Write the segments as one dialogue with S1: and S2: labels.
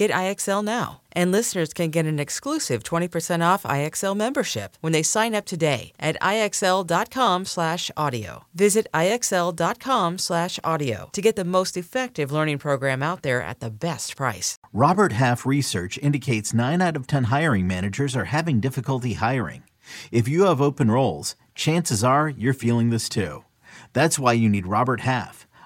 S1: Get IXL now. And listeners can get an exclusive 20% off IXL membership when they sign up today at IXL.com/audio. Visit IXL.com/audio to get the most effective learning program out there at the best price.
S2: Robert Half research indicates 9 out of 10 hiring managers are having difficulty hiring. If you have open roles, chances are you're feeling this too. That's why you need Robert Half.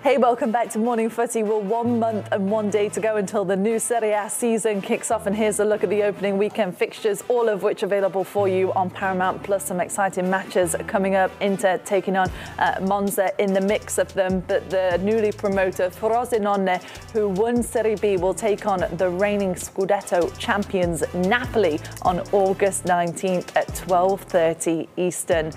S3: Hey, welcome back to Morning Footy. Well, one month and one day to go until the new Serie A season kicks off. And here's a look at the opening weekend fixtures, all of which are available for you on Paramount Plus. Some exciting matches coming up. Inter taking on uh, Monza in the mix of them. But the newly promoted Frosinone, who won Serie B, will take on the reigning Scudetto champions Napoli on August 19th at 12:30 Eastern.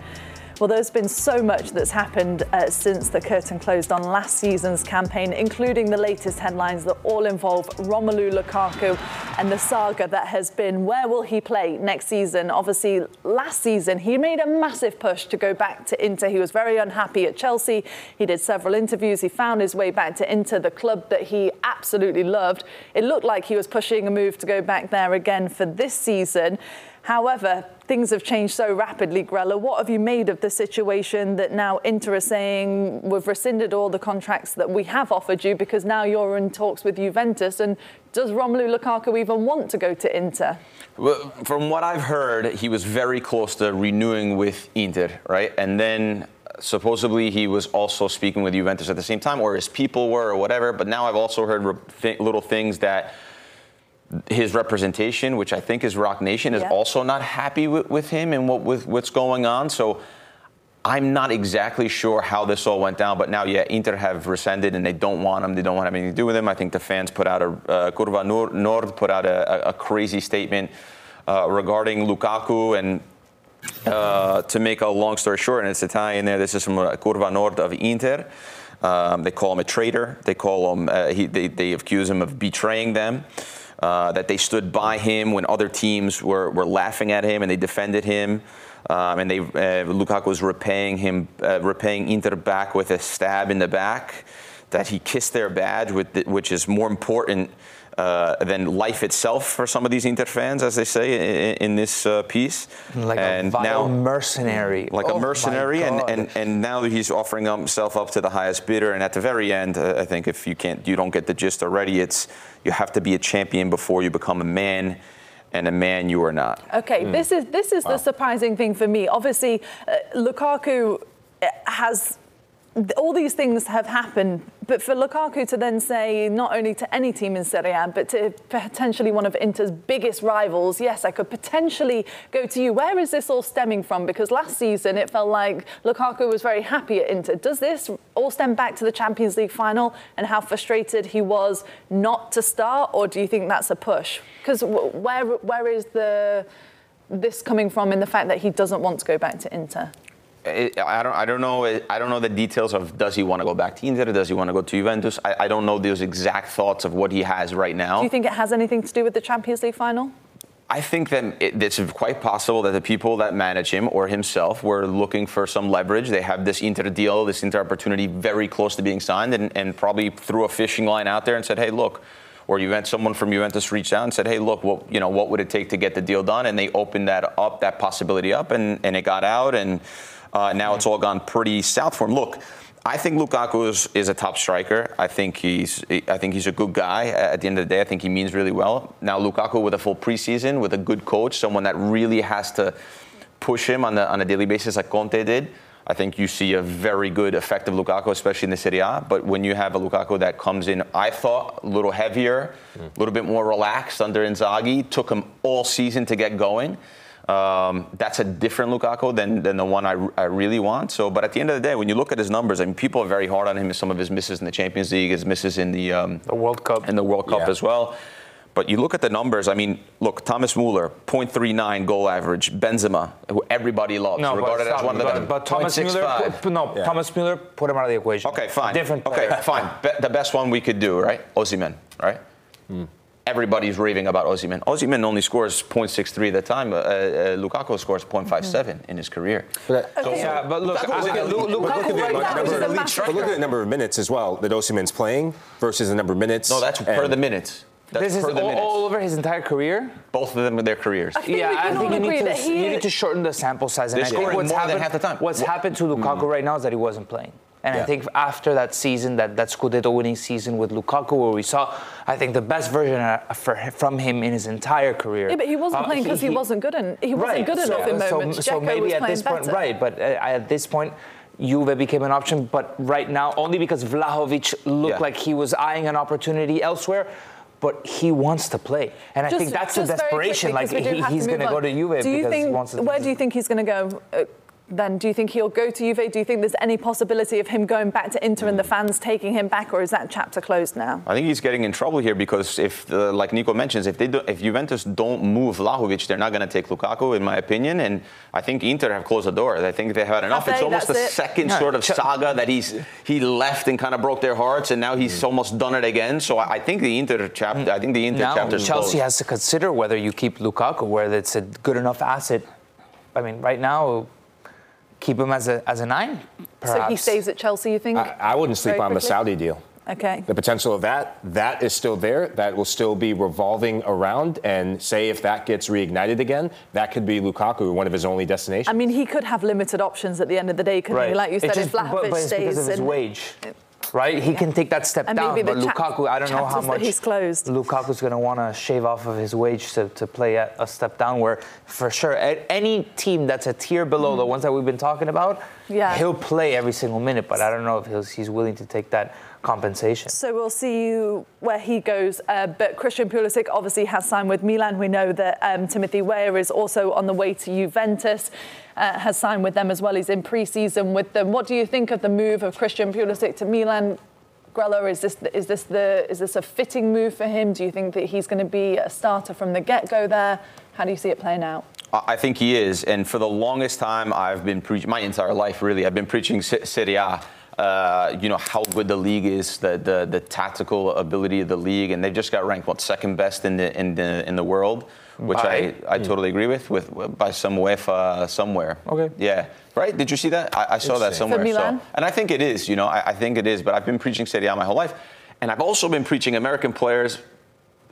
S3: Well, there's been so much that's happened uh, since the curtain closed on last season's campaign, including the latest headlines that all involve Romelu Lukaku and the saga that has been where will he play next season? Obviously, last season he made a massive push to go back to Inter. He was very unhappy at Chelsea. He did several interviews. He found his way back to Inter, the club that he absolutely loved. It looked like he was pushing a move to go back there again for this season. However, things have changed so rapidly, Grella. What have you made of the situation that now Inter are saying we've rescinded all the contracts that we have offered you because now you're in talks with Juventus? And does Romelu Lukaku even want to go to Inter?
S4: Well, from what I've heard, he was very close to renewing with Inter, right? And then uh, supposedly he was also speaking with Juventus at the same time, or his people were, or whatever. But now I've also heard little things that his representation, which I think is Roc Nation, is yeah. also not happy with, with him and what with what's going on. So I'm not exactly sure how this all went down, but now, yeah, Inter have rescinded and they don't want him. They don't want to have anything to do with him. I think the fans put out a uh, Curva Nord put out a, a crazy statement uh, regarding Lukaku and. Uh, to make a long story short, and it's Italian there. This is from uh, Curva Nord of Inter. Um, they call him a traitor. They call him. Uh, he, they, they accuse him of betraying them. Uh, that they stood by him when other teams were, were laughing at him and they defended him. Um, and they uh, Lukaku was repaying him, uh, repaying Inter back with a stab in the back. That he kissed their badge, with the, which is more important uh, than life itself for some of these Inter fans, as they say in, in this uh, piece.
S5: Like and a vile now, mercenary.
S4: Like oh a mercenary, and, and, and now he's offering himself up to the highest bidder. And at the very end, uh, I think if you can't, you don't get the gist already. It's you have to be a champion before you become a man and a man you are not.
S3: Okay, mm. this is this is wow. the surprising thing for me. Obviously, uh, Lukaku uh, has all these things have happened, but for Lukaku to then say not only to any team in Serie A, but to potentially one of Inter's biggest rivals, yes, I could potentially go to you. Where is this all stemming from? Because last season it felt like Lukaku was very happy at Inter. Does this all stem back to the Champions League final and how frustrated he was not to start, or do you think that's a push? Because where where is the this coming from in the fact that he doesn't want to go back to Inter?
S4: It, I don't. I don't know. I don't know the details of does he want to go back to Inter? Does he want to go to Juventus? I, I don't know those exact thoughts of what he has right now.
S3: Do you think it has anything to do with the Champions League final?
S4: I think that it, it's quite possible that the people that manage him or himself were looking for some leverage. They have this Inter deal, this Inter opportunity very close to being signed, and, and probably threw a fishing line out there and said, "Hey, look, or Juventus, someone from Juventus reached out and said, "Hey, look, what you know, what would it take to get the deal done?" And they opened that up, that possibility up, and, and it got out, and uh, now it's all gone pretty south for him. Look. I think Lukaku is, is, a top striker. I think he's I think he's a good guy. At the end of the day, I think he means really well. Now Lukaku with a full preseason, with a good coach, someone that really has to push him on, the, on a daily basis like Conte did. I think you see a very good, effective Lukaku, especially in the Serie A. But when you have a Lukaku that comes in, I thought a little heavier, a mm. little bit more relaxed under Inzaghi, took him all season to get going. Um, that's a different Lukaku than, than the one I, I really want. So, but at the end of the day, when you look at his numbers, I mean, people are very hard on him. Some of his misses in the Champions League, his misses in the, um,
S5: the World Cup,
S4: in the World Cup yeah. as well. But you look at the numbers. I mean, look, Thomas Muller, 0.39 goal average. Benzema, who everybody loves, no, regarded as one of the
S5: best. But Thomas Muller, put, no, yeah. Thomas Muller, put him out of the equation.
S4: Okay, fine.
S5: Different.
S4: Okay, fine. Be- the best one we could do, right? Osimhen, right? Hmm. Everybody's raving about Osimhen. Osimhen only scores 0.63 at the time. Uh, uh, Lukaku scores 0.57 mm-hmm. in his career.
S5: But, so, yeah, but look, Lukaku, But
S6: look at the number of minutes as well that Osimhen's playing versus the number of minutes.
S4: No, that's per the minutes.
S5: That's this is all, all, over his entire career.
S4: Both of them in their careers.
S5: I yeah, I think you need, to, you need to shorten the sample size.
S4: And I think what's happened, half the time.
S5: What's happened to Lukaku mm. right now is that he wasn't playing. And yeah. I think after that season, that, that Scudetto winning season with Lukaku, where we saw, I think, the best version uh, for, from him in his entire career.
S3: Yeah, but he wasn't uh, playing because he, he, he, wasn't good, in, he wasn't right. good enough so, in moments. So, so maybe at
S5: this
S3: point,
S5: better. right, but uh, at this point, Juve became an option, but right now, only because Vlahovic looked yeah. like he was eyeing an opportunity elsewhere but he wants to play. And just, I think that's the desperation. Like he, he's going to go to Juve
S3: do you
S5: because
S3: think,
S5: he wants to.
S3: Where do you think he's going to go? Then do you think he'll go to Juve? Do you think there's any possibility of him going back to Inter and the fans taking him back, or is that chapter closed now?
S4: I think he's getting in trouble here because if, uh, like Nico mentions, if they do, if Juventus don't move Vlahovic, they're not going to take Lukaku, in my opinion. And I think Inter have closed the door. I think they've had enough. it's almost the it. second yeah. sort of saga that he's he left and kind of broke their hearts, and now he's mm. almost done it again. So I, I think the Inter chapter, I think the Inter
S5: now,
S4: chapter.
S5: Chelsea
S4: closed.
S5: has to consider whether you keep Lukaku, whether it's a good enough asset. I mean, right now keep him as a as a nine. Perhaps.
S3: So he stays at Chelsea, you think?
S6: I, I wouldn't sleep on quickly? the Saudi deal.
S3: Okay.
S6: The potential of that, that is still there. That will still be revolving around. And say if that gets reignited again, that could be Lukaku, one of his only destinations. I
S3: mean, he could have limited options at the end of the day, couldn't
S5: right.
S3: he? Like you said,
S5: just,
S3: if Vlahovic
S5: but, but
S3: stays.
S5: because of his wage. It, right? He yeah. can take that step
S3: and
S5: down.
S3: But
S5: Lukaku, I don't know how much
S3: he's closed.
S5: Lukaku's going to want to shave off of his wage to, to play a, a, step down. Where for sure, any team that's a tier below mm. the ones that we've been talking about, yeah. he'll play every single minute. But I don't know if he's willing to take that compensation.
S3: So we'll see where he goes. Uh, but Christian Pulisic obviously has signed with Milan. We know that um, Timothy Weah is also on the way to Juventus, uh, has signed with them as well. He's in pre-season with them. What do you think of the move of Christian Pulisic to Milan? Grella, is this is this the is this a fitting move for him? Do you think that he's going to be a starter from the get-go there? How do you see it playing out?
S4: I think he is, and for the longest time, I've been preaching my entire life. Really, I've been preaching Serie A uh, you know how good the league is, the, the the tactical ability of the league, and they just got ranked what second best in the in the in the world, which by, I, I mm. totally agree with with by some UEFA somewhere.
S5: Okay.
S4: Yeah. Right? Did you see that? I, I saw that somewhere. So, and I think it is. You know, I, I think it is. But I've been preaching Serie A my whole life, and I've also been preaching American players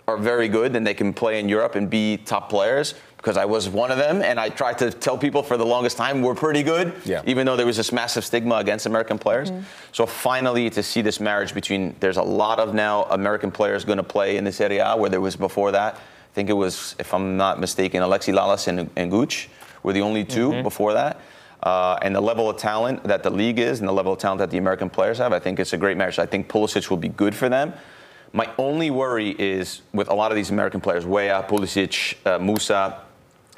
S4: are very good and they can play in Europe and be top players because I was one of them, and I tried to tell people for the longest time we're pretty good,
S6: yeah.
S4: even though there was this massive stigma against American players. Mm-hmm. So finally, to see this marriage between there's a lot of now American players going to play in this area where there was before that. I think it was, if I'm not mistaken, Alexi Lalas and, and Gooch were the only 2 mm-hmm. before that. Uh, and the level of talent that the league is and the level of talent that the American players have, I think it's a great marriage. I think Pulisic will be good for them. My only worry is with a lot of these American players, Weah, Pulisic, uh, Musah,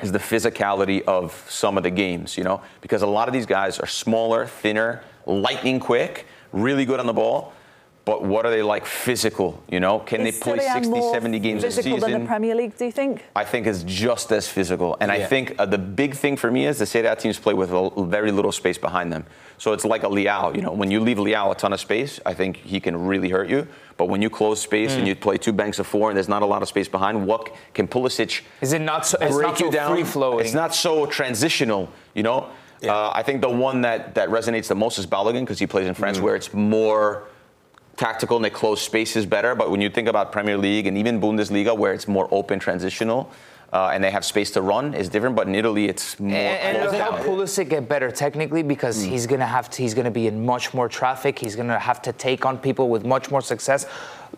S4: is the physicality of some of the games, you know, because a lot of these guys are smaller, thinner, lightning quick, really good on the ball. But what are they like physical? You know, can
S3: is
S4: they play 60, 70 games a season?
S3: Than the Premier League, do you think?
S4: I think it's just as physical. And yeah. I think uh, the big thing for me is the Serie A teams play with a, very little space behind them. So it's like a Leao. You know, when you leave Leao a ton of space, I think he can really hurt you. But when you close space mm. and you play two banks of four and there's not a lot of space behind, what can Pulisic
S5: is it not so, break not
S4: you down?
S5: Free flowing.
S4: It's not so transitional. You know, yeah. uh, I think the one that that resonates the most is Balogun because he plays in France, mm. where it's more tactical and they close spaces better. But when you think about Premier League and even Bundesliga, where it's more open transitional, uh, and they have space to run is different. But in Italy, it's more.
S5: And, and it'll help Pulisic get better technically because mm. he's gonna have to. He's gonna be in much more traffic. He's gonna have to take on people with much more success.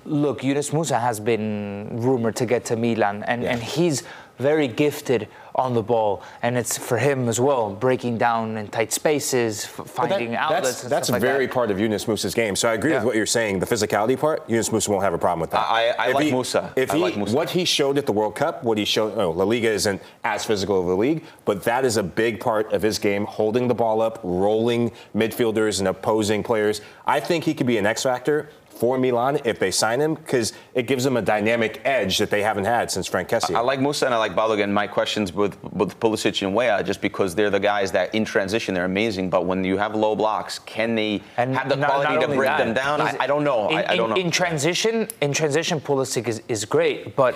S5: Look, Yunus Musah has been rumored to get to Milan, and, yeah. and he's very gifted on the ball, and it's for him as well, breaking down in tight spaces, f- finding that, outlets.
S6: That's, that's
S5: like
S6: very
S5: that.
S6: part of Yunus Musah's game. So I agree yeah. with what you're saying. The physicality part, Yunus Musah won't have a problem with that.
S4: I, I like he, Musah.
S6: If
S4: I
S6: he,
S4: like Musah.
S6: what he showed at the World Cup, what he showed, oh, La Liga isn't as physical of a league, but that is a big part of his game, holding the ball up, rolling midfielders and opposing players. I think he could be an X factor for Milan if they sign him because it gives them a dynamic edge that they haven't had since Franck Kessie.
S4: I, I like Musah and I like Balogun. My questions with, with Pulisic and Weah just because they're the guys that in transition they're amazing, but when you have low blocks, can they and have the not, quality not to break that, them down? I, I, don't know.
S5: In,
S4: I, I, don't know.
S5: In transition, in transition, Pulisic is, is great, but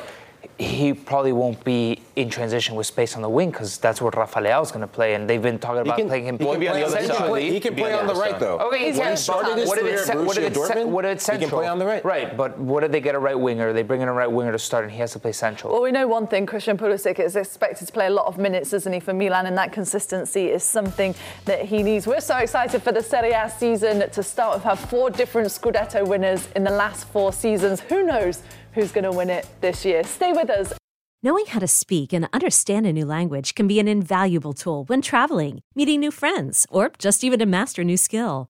S5: he probably won't be in transition with space on the wing because that's where Rafa Leao is going to play, and they've been talking about
S6: can,
S5: playing him.
S6: He can play, on the he can he can play on the right though.
S5: Okay,
S6: when he started his
S5: what
S6: career at Borussia Dortmund,
S5: what did
S6: central? He can play on the right.
S5: Right, but what did they get a right winger? They bring in a right winger to start, and he has to play central.
S3: Well, we know one thing: Christian Pulisic is expected to play a lot of minutes, isn't he, for Milan, and that consistency is something that he needs. We're so excited for the Serie A season to start. We've had four different Scudetto winners in the last four seasons. Who knows? Who's going to win it this year? Stay with us.
S7: Knowing how to speak and understand a new language can be an invaluable tool when traveling, meeting new friends, or just even to master a new skill.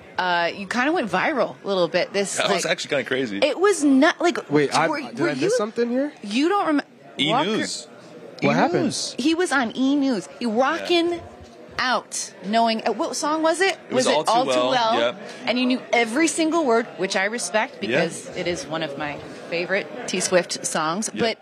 S8: uh, you kind of went viral a little bit. This
S9: that
S8: like,
S9: was actually kind of crazy.
S8: It was not like.
S10: Wait, I, were, did were I miss you, something here?
S8: You don't remember?
S9: E News.
S10: What happened?
S8: He was on E News. He rocking. Yeah. Out, knowing uh, what song was it?
S9: it was,
S8: was,
S9: it all, too, well?
S8: well?
S9: Yep.
S8: And you knew every single word, which I respect because it is one of my favorite T Swift songs. Yep. But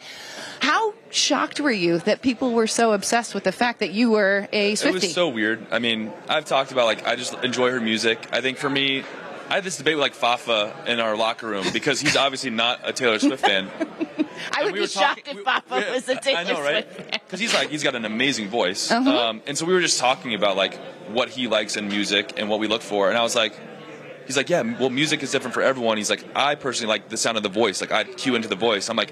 S8: how shocked were you that people were so obsessed with the fact that you were a Swiftie?
S9: It was so weird. I mean, I've talked about like I just enjoy her music. I think for me, I had this debate with like Fafa in our locker room because he's obviously not a Taylor Swift fan.
S8: I would we be shocked talking, if Fafa we, was a Taylor Swift
S9: I know, right?
S8: Because
S9: he's like he's got an amazing voice, uh-huh. um, and so we were just talking about like what he likes in music and what we look for, and I was like. He's like, yeah, well, music is different for everyone. He's like, I personally like the sound of the voice. Like, I cue into the voice. I'm like,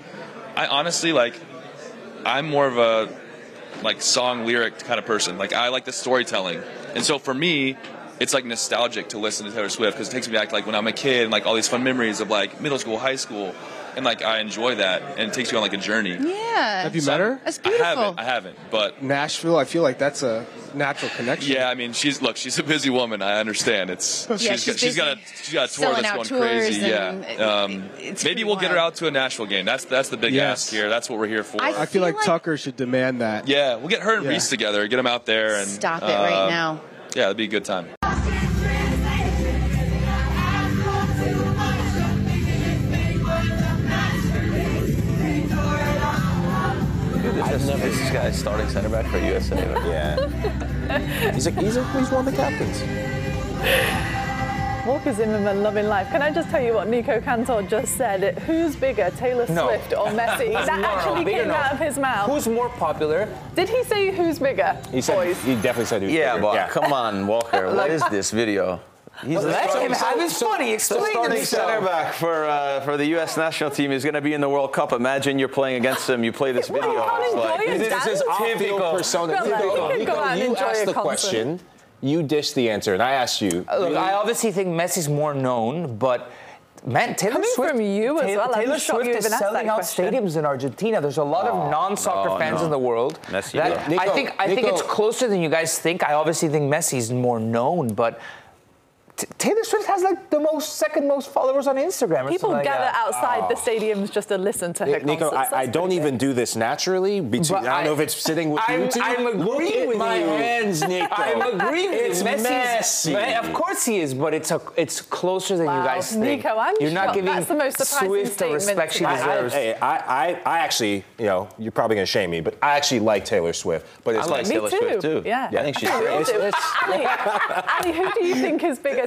S9: I honestly like I'm more of a like song lyric kind of person. Like I like the storytelling, and so for me, it's like nostalgic to listen to Taylor Swift because it takes me back like when I'm a kid and like all these fun memories of like middle school, high school, and like I enjoy that and it takes you on like a journey.
S8: Yeah.
S10: Have you so met her?
S8: That's beautiful.
S9: I haven't. I haven't. But
S10: Nashville, I feel like that's a natural connection.
S9: Yeah, I mean, she's look, she's a busy woman. I understand. It's
S8: yeah,
S9: she's,
S8: she's,
S9: got, she's got a she's got a tour that's going crazy. Yeah. Um, maybe we'll get her out to a Nashville game. That's that's the big yes. ask here. That's what we're here for.
S10: I, I feel, like, like, Tucker should demand that.
S9: Yeah, we'll get her and yeah. Reese together. Get them out there and
S8: stop it uh, right now.
S9: Yeah, it'd be a good time.
S4: Never. Starting center back for USA. Right?
S6: Yeah. he's like he's, a, he's one of the captains.
S3: Walker Zimmerman, loving life. Can I just tell you what Nico Cantor just said? Who's bigger, Taylor
S5: no.
S3: Swift or Messi? that no, actually no, came out of his mouth.
S5: Who's more popular?
S3: Did he say who's bigger?
S6: He said.
S3: Boys?
S6: He definitely said who's
S4: yeah,
S6: bigger.
S4: But yeah, come on, Walker. what is this video?
S5: He's well, let him have his funny. Explain
S4: the starting center back for uh, for the U.S. national team is going to be in the World Cup. Imagine you're playing against him. You play this video.
S3: Well, like,
S6: this is off-field persona.
S3: Nico, Nico,
S6: you asked the question. You dish the answer, and I asked you.
S5: Uh, look, I obviously think Messi's more known, but Man, Taylor
S3: Coming
S5: Swift,
S3: from you as
S5: Taylor,
S3: well, I'm
S5: Taylor Swift
S3: you
S5: is
S3: even
S5: selling out
S3: question.
S5: stadiums in Argentina. There's a lot of non-soccer
S4: oh,
S5: fans
S4: no.
S5: in the world.
S4: Messi,
S5: That-
S4: though.
S5: I think I think it's closer than you guys think. I obviously think Messi's more known, but T- Taylor Swift has like the most second most followers on Instagram. or
S3: People
S5: something like
S3: gather
S5: that.
S3: outside the oh. stadiums just to listen to her
S6: Nico,
S3: concerts.
S6: I, I don't even
S3: good.
S6: do this naturally. Between,
S5: But
S6: I don't know if it's sitting with
S5: I'm-
S6: you two.
S5: I'm agreeing
S6: Look at
S5: with
S6: my
S5: you.
S6: hands, Nico.
S5: I'm agreeing with
S6: it's
S5: you. Messi's-
S6: Messi.
S5: Man, of course he is, but it's a, it's closer than
S3: Wow.
S5: you guys think.
S3: Nico, I'm
S5: You're not
S3: shocked.
S5: giving
S3: That's the most surprising
S5: Swift the
S3: statement
S5: respect she
S3: today.
S6: I, I, hey, I, I, I actually, you know, you're probably gonna shame me, but I actually like Taylor Swift. But it's
S4: I like
S6: like,
S4: Taylor
S3: Me
S4: Swift too.
S3: Yeah.
S4: I think she's great.
S3: Ali, Ali, who do you think is bigger,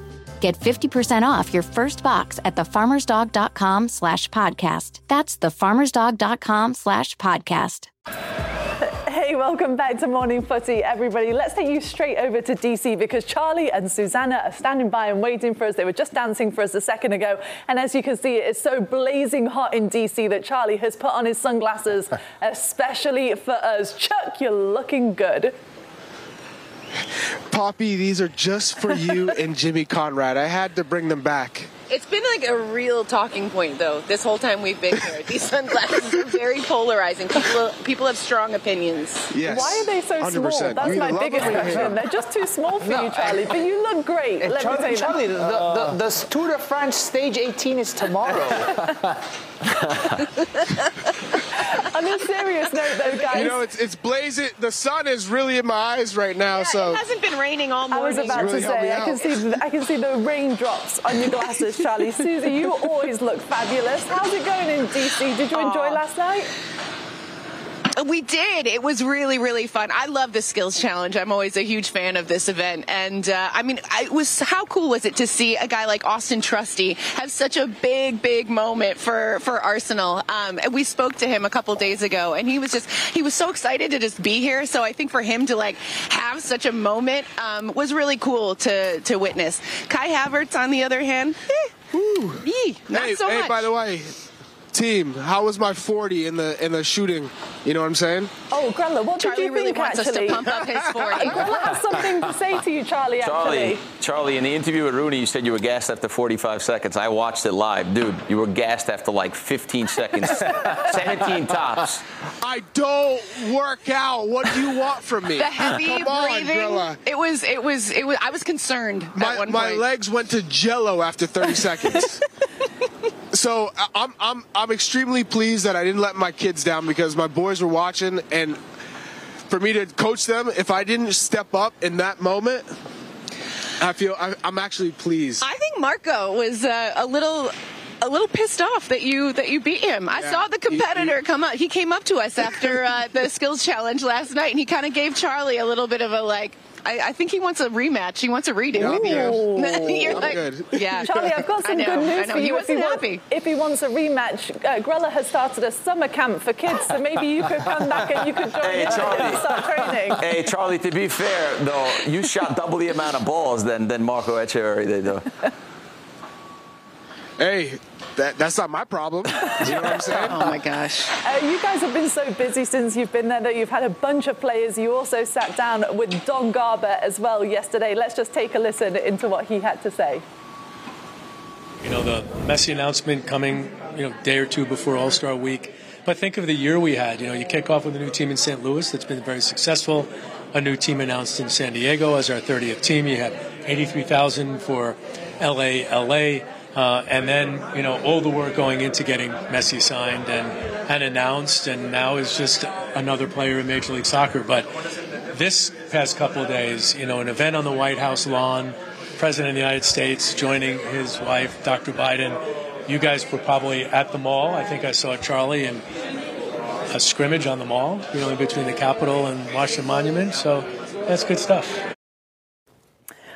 S11: Get 50% off your first box at thefarmersdog.com slash podcast. That's thefarmersdog.com slash podcast.
S3: Hey, welcome back to Morning Footy, everybody. Let's take you straight over to DC because Charlie and Susannah are standing by and waiting for us. They were just dancing for us a second ago. And as you can see, it's so blazing hot in DC that Charlie has put on his sunglasses especially for us. Chuck, you're looking good.
S10: Poppy, these are just for you and Jimmy Conrad. I had to bring them back.
S12: It's been like a real talking point, though, this whole time we've been here. These sunglasses are very polarizing. People, people have strong opinions.
S10: Yes.
S3: Why are they so
S10: 100%.
S3: small? That's
S10: You
S3: my biggest
S10: them or you hate
S3: question. They're just too small for
S5: No,
S3: you, Charlie. But you look great.
S5: And
S3: Let
S5: Charlie,
S3: me tell
S5: Charlie,
S3: you
S5: the,
S3: that.
S5: the, the Tour de France stage 18 is tomorrow.
S3: On a serious note, though, guys.
S10: You know, it's, it's blazing. The sun is really in my eyes right now, so.
S12: It hasn't been raining all morning.
S3: I
S12: morning.
S3: was about
S10: really
S3: to say, I can see, the, I can see the raindrops on your glasses, Charlie. Susie, you always look fabulous. How's it going in DC? Did you enjoy oh. last night?
S12: We did. It was really, really fun. I love the skills challenge. I'm always a huge fan of this event. And uh, I mean, I it was how cool was it to see a guy like Austin Trusty have such a big, big moment for for Arsenal? Um, and we spoke to him a couple days ago, and he was just he was so excited to just be here. So I think for him to like have such a moment um, was really cool to to witness. Kai Havertz, on the other hand, eh, yee, not
S10: hey,
S12: so
S10: hey,
S12: much.
S10: by the way, team, how was my 40 in the in the shooting? You know what I'm saying?
S3: Oh, Grella, what
S12: Charlie
S3: did you
S12: really
S3: think,
S12: wants us to
S3: actually?
S12: pump up his 40.
S3: Grella has something to say to you, Charlie,
S4: Charlie,
S3: actually.
S4: Charlie, in the interview with Rooney, you said you were gassed after 45 seconds. I watched it live. Dude, you were gassed after like 15 seconds. 17 tops.
S10: I don't work out. What do you want from me?
S12: the heavy
S10: Come on,
S12: breathing.
S10: Grella.
S12: It was, it was, it was. I was concerned at
S10: My,
S12: one
S10: my
S12: point.
S10: legs went to jello after 30 seconds. So I'm I'm I'm extremely pleased that I didn't let my kids down because my boys were watching and for me to coach them, if I didn't step up in that moment, I feel I, I'm actually pleased.
S12: I think Marco was uh, a little. A little pissed off that you that you beat him. I
S10: Yeah.
S12: saw the competitor come up. He came up to us after uh, the skills challenge last night, and he kind of gave Charlie a little bit of a like. I, I think he wants a rematch. He wants a redo.
S10: Yeah, I'm
S12: with you. You're
S10: I'm
S12: like,
S10: good.
S12: yeah.
S3: Charlie, I've got
S12: I
S3: some
S12: know,
S3: good news for
S12: He
S3: you. If he,
S12: wasn't
S3: wants,
S12: happy.
S3: if he wants a rematch, uh, Grella has started a summer camp for kids, so maybe you could come back and you could join
S4: Hey,
S3: in and
S4: Charlie.
S3: start training.
S4: Hey, Charlie, to be fair, though, you shot double the amount of balls than, than Marco Etcheverry did, though.
S10: Hey, that that's not my problem. You know what I'm saying?
S12: Oh my gosh.
S3: Uh, you guys have been so busy since you've been there that you've had a bunch of players. You also sat down with Don Garber as well yesterday. Let's just take a listen into what he had to say.
S13: You know, the Messi announcement coming, you know, day or two before All Star Week. But think of the year we had. You know, you kick off with a new team in St. Louis that's been very successful. A new team announced in San Diego as our 30th team. You have 83,000 for LA, LA. Uh, and then, you know, all the work going into getting Messi signed and, and announced, and now is just another player in Major League Soccer. But this past couple of days, you know, an event on the White House lawn, President of the United States joining his wife, Dr. Biden. You guys were probably at the mall. I think I saw Charlie in a scrimmage on the mall, you know, between the Capitol and Washington Monument. So that's good stuff.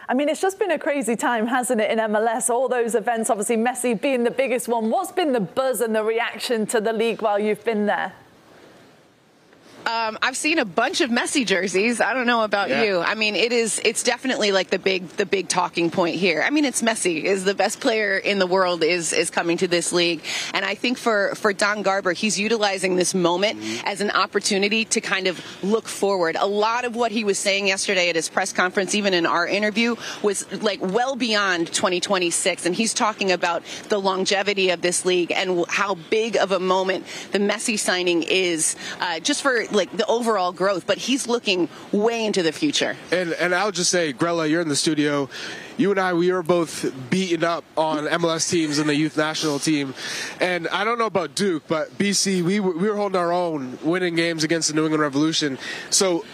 S3: I mean, it's just been a crazy time, hasn't it, in MLS? All those events, obviously, Messi being the biggest one. What's been the buzz and the reaction to the league while you've been there?
S12: Um, I've seen a bunch of Messi jerseys. I don't know about yeah. you. I mean, it is. It's definitely like the big, the big talking point here. I mean, it's Messi is the best player in the world is is coming to this league, and I think for for Don Garber, he's utilizing this moment mm-hmm. as an opportunity to kind of look forward. A lot of what he was saying yesterday at his press conference, even in our interview, was like well beyond 2026, and he's talking about the longevity of this league and how big of a moment the Messi signing is, uh, just for like the overall growth. But he's looking way into the future.
S10: And and I'll just say, Grella, you're in the studio you and I, we were both beaten up on MLS teams and the youth national team. And I don't know about Duke, but BC, we, we were holding our own, winning games against the New England Revolution. So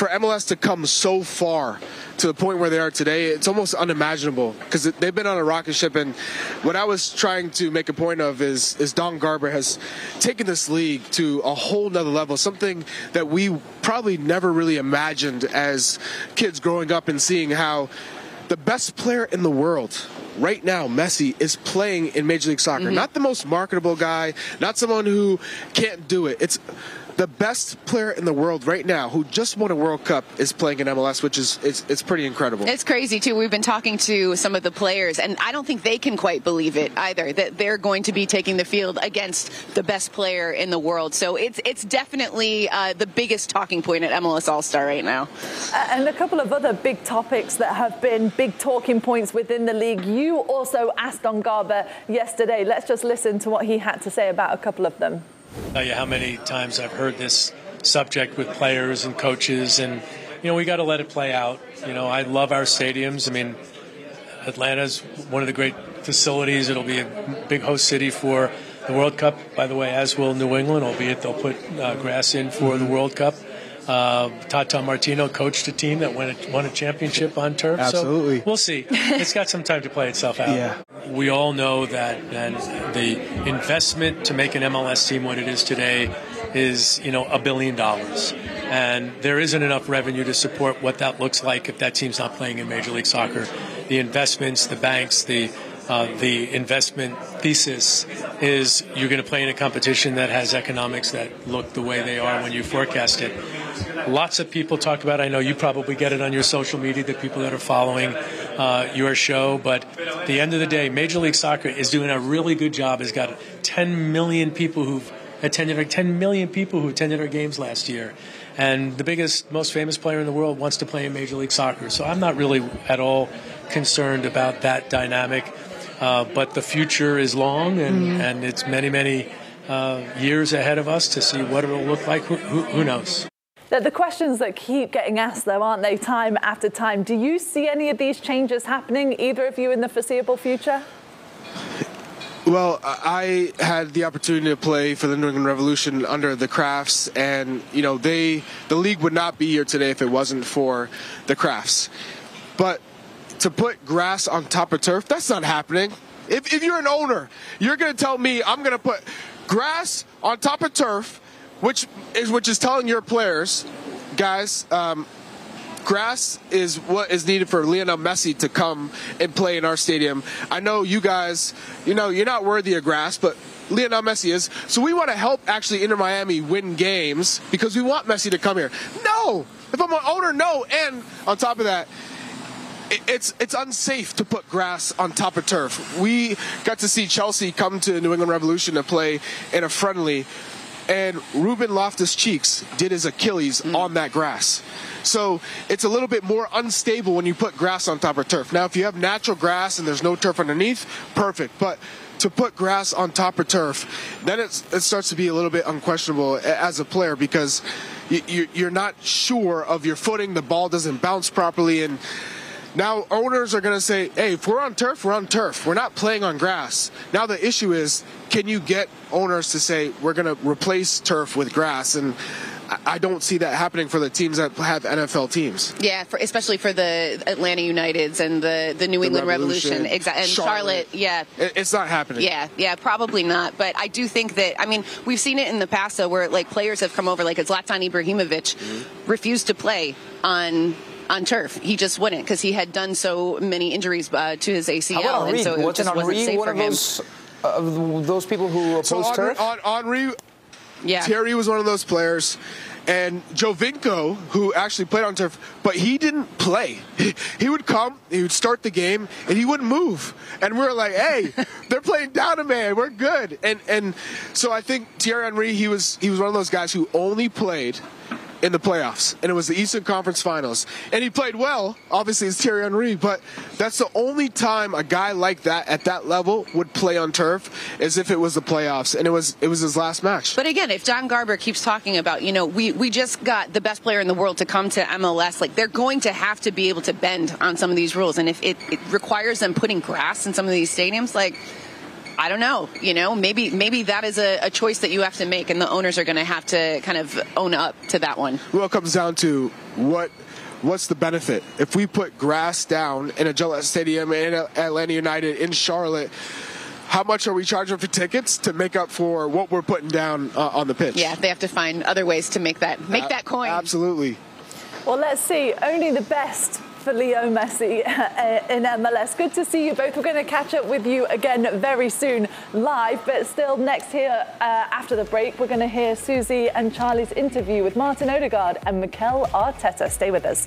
S10: for MLS to come so far to the point where they are today, it's almost unimaginable because they've been on a rocket ship. And what I was trying to make a point of is, is Don Garber has taken this league to a whole nother level, something that we probably never really imagined as kids growing up and seeing how the best player in the world right now, Messi, is playing in Major League Soccer. Mm-hmm. Not the most marketable guy, not someone who can't do it. It's the best player in the world right now who just won a World Cup is playing in MLS, which is it's, it's pretty incredible.
S12: It's crazy too. We've been talking to some of the players, and I don't think they can quite believe it either that they're going to be taking the field against the best player in the world. So it's it's definitely uh, the biggest talking point at MLS All Star right now.
S3: And a couple of other big topics that have been big talking points within the league. You also asked Don Garber yesterday. Let's just listen to what he had to say about a couple of them
S13: tell you how many times I've heard this subject with players and coaches, and you know we got to let it play out. You know, I love our stadiums. I mean, Atlanta's one of the great facilities. It'll be a big host city for the World Cup, by the way, as will New England, albeit they'll put uh, grass in for the World Cup. Uh, Tata Martino coached a team that won a, won a championship on turf.
S10: Absolutely.
S13: So we'll see. it's got some time to play itself out.
S10: Yeah.
S13: We all know that, that the investment to make an MLS team what it is today is, you know, a billion dollars. And there isn't enough revenue to support what that looks like if that team's not playing in Major League Soccer. The investments, the banks, the uh, the investment thesis is you're going to play in a competition that has economics that look the way they are when you forecast it. Lots of people talk about. I know you probably get it on your social media. The people that are following uh, your show, but at the end of the day, Major League Soccer is doing a really good job. Has got 10 million people who've attended, or 10 million people who attended our games last year. And the biggest, most famous player in the world wants to play in Major League Soccer. So I'm not really at all concerned about that dynamic. Uh, but the future is long, and, mm-hmm. and it's many, many uh, years ahead of us to see what it'll look like. Who, who, who knows?
S3: The questions that keep getting asked, though, aren't they, time after time? Do you see any of these changes happening, either of you, in the foreseeable future?
S10: Well, I had the opportunity to play for the New England Revolution under the Krafts, and you know they the league would not be here today if it wasn't for the Krafts. But to put grass on top of turf, that's not happening. If, if you're an owner, you're going to tell me I'm going to put grass on top of turf which is which is telling your players, guys, um, grass is what is needed for Lionel Messi to come and play in our stadium. I know you guys, you know, you're not worthy of grass, but Lionel Messi is. So we want to help actually Inter Miami win games because we want Messi to come here. No, if I'm an owner, no. And on top of that, it's it's unsafe to put grass on top of turf. We got to see Chelsea come to New England Revolution to play in a friendly and Ruben Loftus Cheeks did his Achilles mm. on that grass. So it's a little bit more unstable when you put grass on top of turf. Now, if you have natural grass and there's no turf underneath, perfect. But to put grass on top of turf, then it starts to be a little bit unquestionable as a player because you, you're not sure of your footing. The ball doesn't bounce properly, and now owners are going to say, "Hey, if we're on turf, we're on turf. We're not playing on grass." Now the issue is, can you get owners to say we're going to replace turf with grass? And I don't see that happening for the teams that have NFL teams.
S12: Yeah, for, especially for the Atlanta Uniteds and the, the New the England Revolution, Revolution. exactly, and Charlotte. Charlotte. Yeah,
S10: it's not happening.
S12: Yeah, yeah, probably not. But I do think that I mean we've seen it in the past though, where like players have come over, like Zlatan Ibrahimovic mm-hmm. refused to play on on turf. He just wouldn't because he had done so many injuries uh, to his ACL, and so it just wasn't safe for him.
S5: Those, uh, those people who oppose
S10: so
S5: turf?
S10: On, Henry,
S12: Yeah.
S10: Thierry was one of those players. And Giovinco, who actually played on turf, but he didn't play. He, he, would come, he would start the game, and he wouldn't move. And we are like, hey, they're playing down a man, we're good. And and so I think Thierry Henry, he was he was one of those guys who only played in the playoffs, and it was the Eastern Conference Finals. And he played well, obviously, as Thierry Henry, but that's the only time a guy like that at that level would play on turf, as if it was the playoffs, and it was it was his last match.
S12: But again, if Don Garber keeps talking about, you know, we we just got the best player in the world to come to MLS, like they're going to have to be able to bend on some of these rules, and if it, it requires them putting grass in some of these stadiums, like I don't know. You know, maybe maybe that is a, a choice that you have to make, and the owners are going to have to kind of own up to that one.
S10: Well, it comes down to what what's the benefit if we put grass down in a Gillette Stadium in Atlanta United in Charlotte. How much are we charging for tickets to make up for what we're putting down uh, on the pitch?
S12: Yeah, they have to find other ways to make that make that coin.
S10: Absolutely.
S3: Well, let's see. Only the best for Leo Messi uh, in MLS. Good to see you both. We're going to catch up with you again very soon live, but still next here uh, after the break, we're going to hear Susie and Charlie's interview with Martin Odegaard and Mikel Arteta. Stay with us.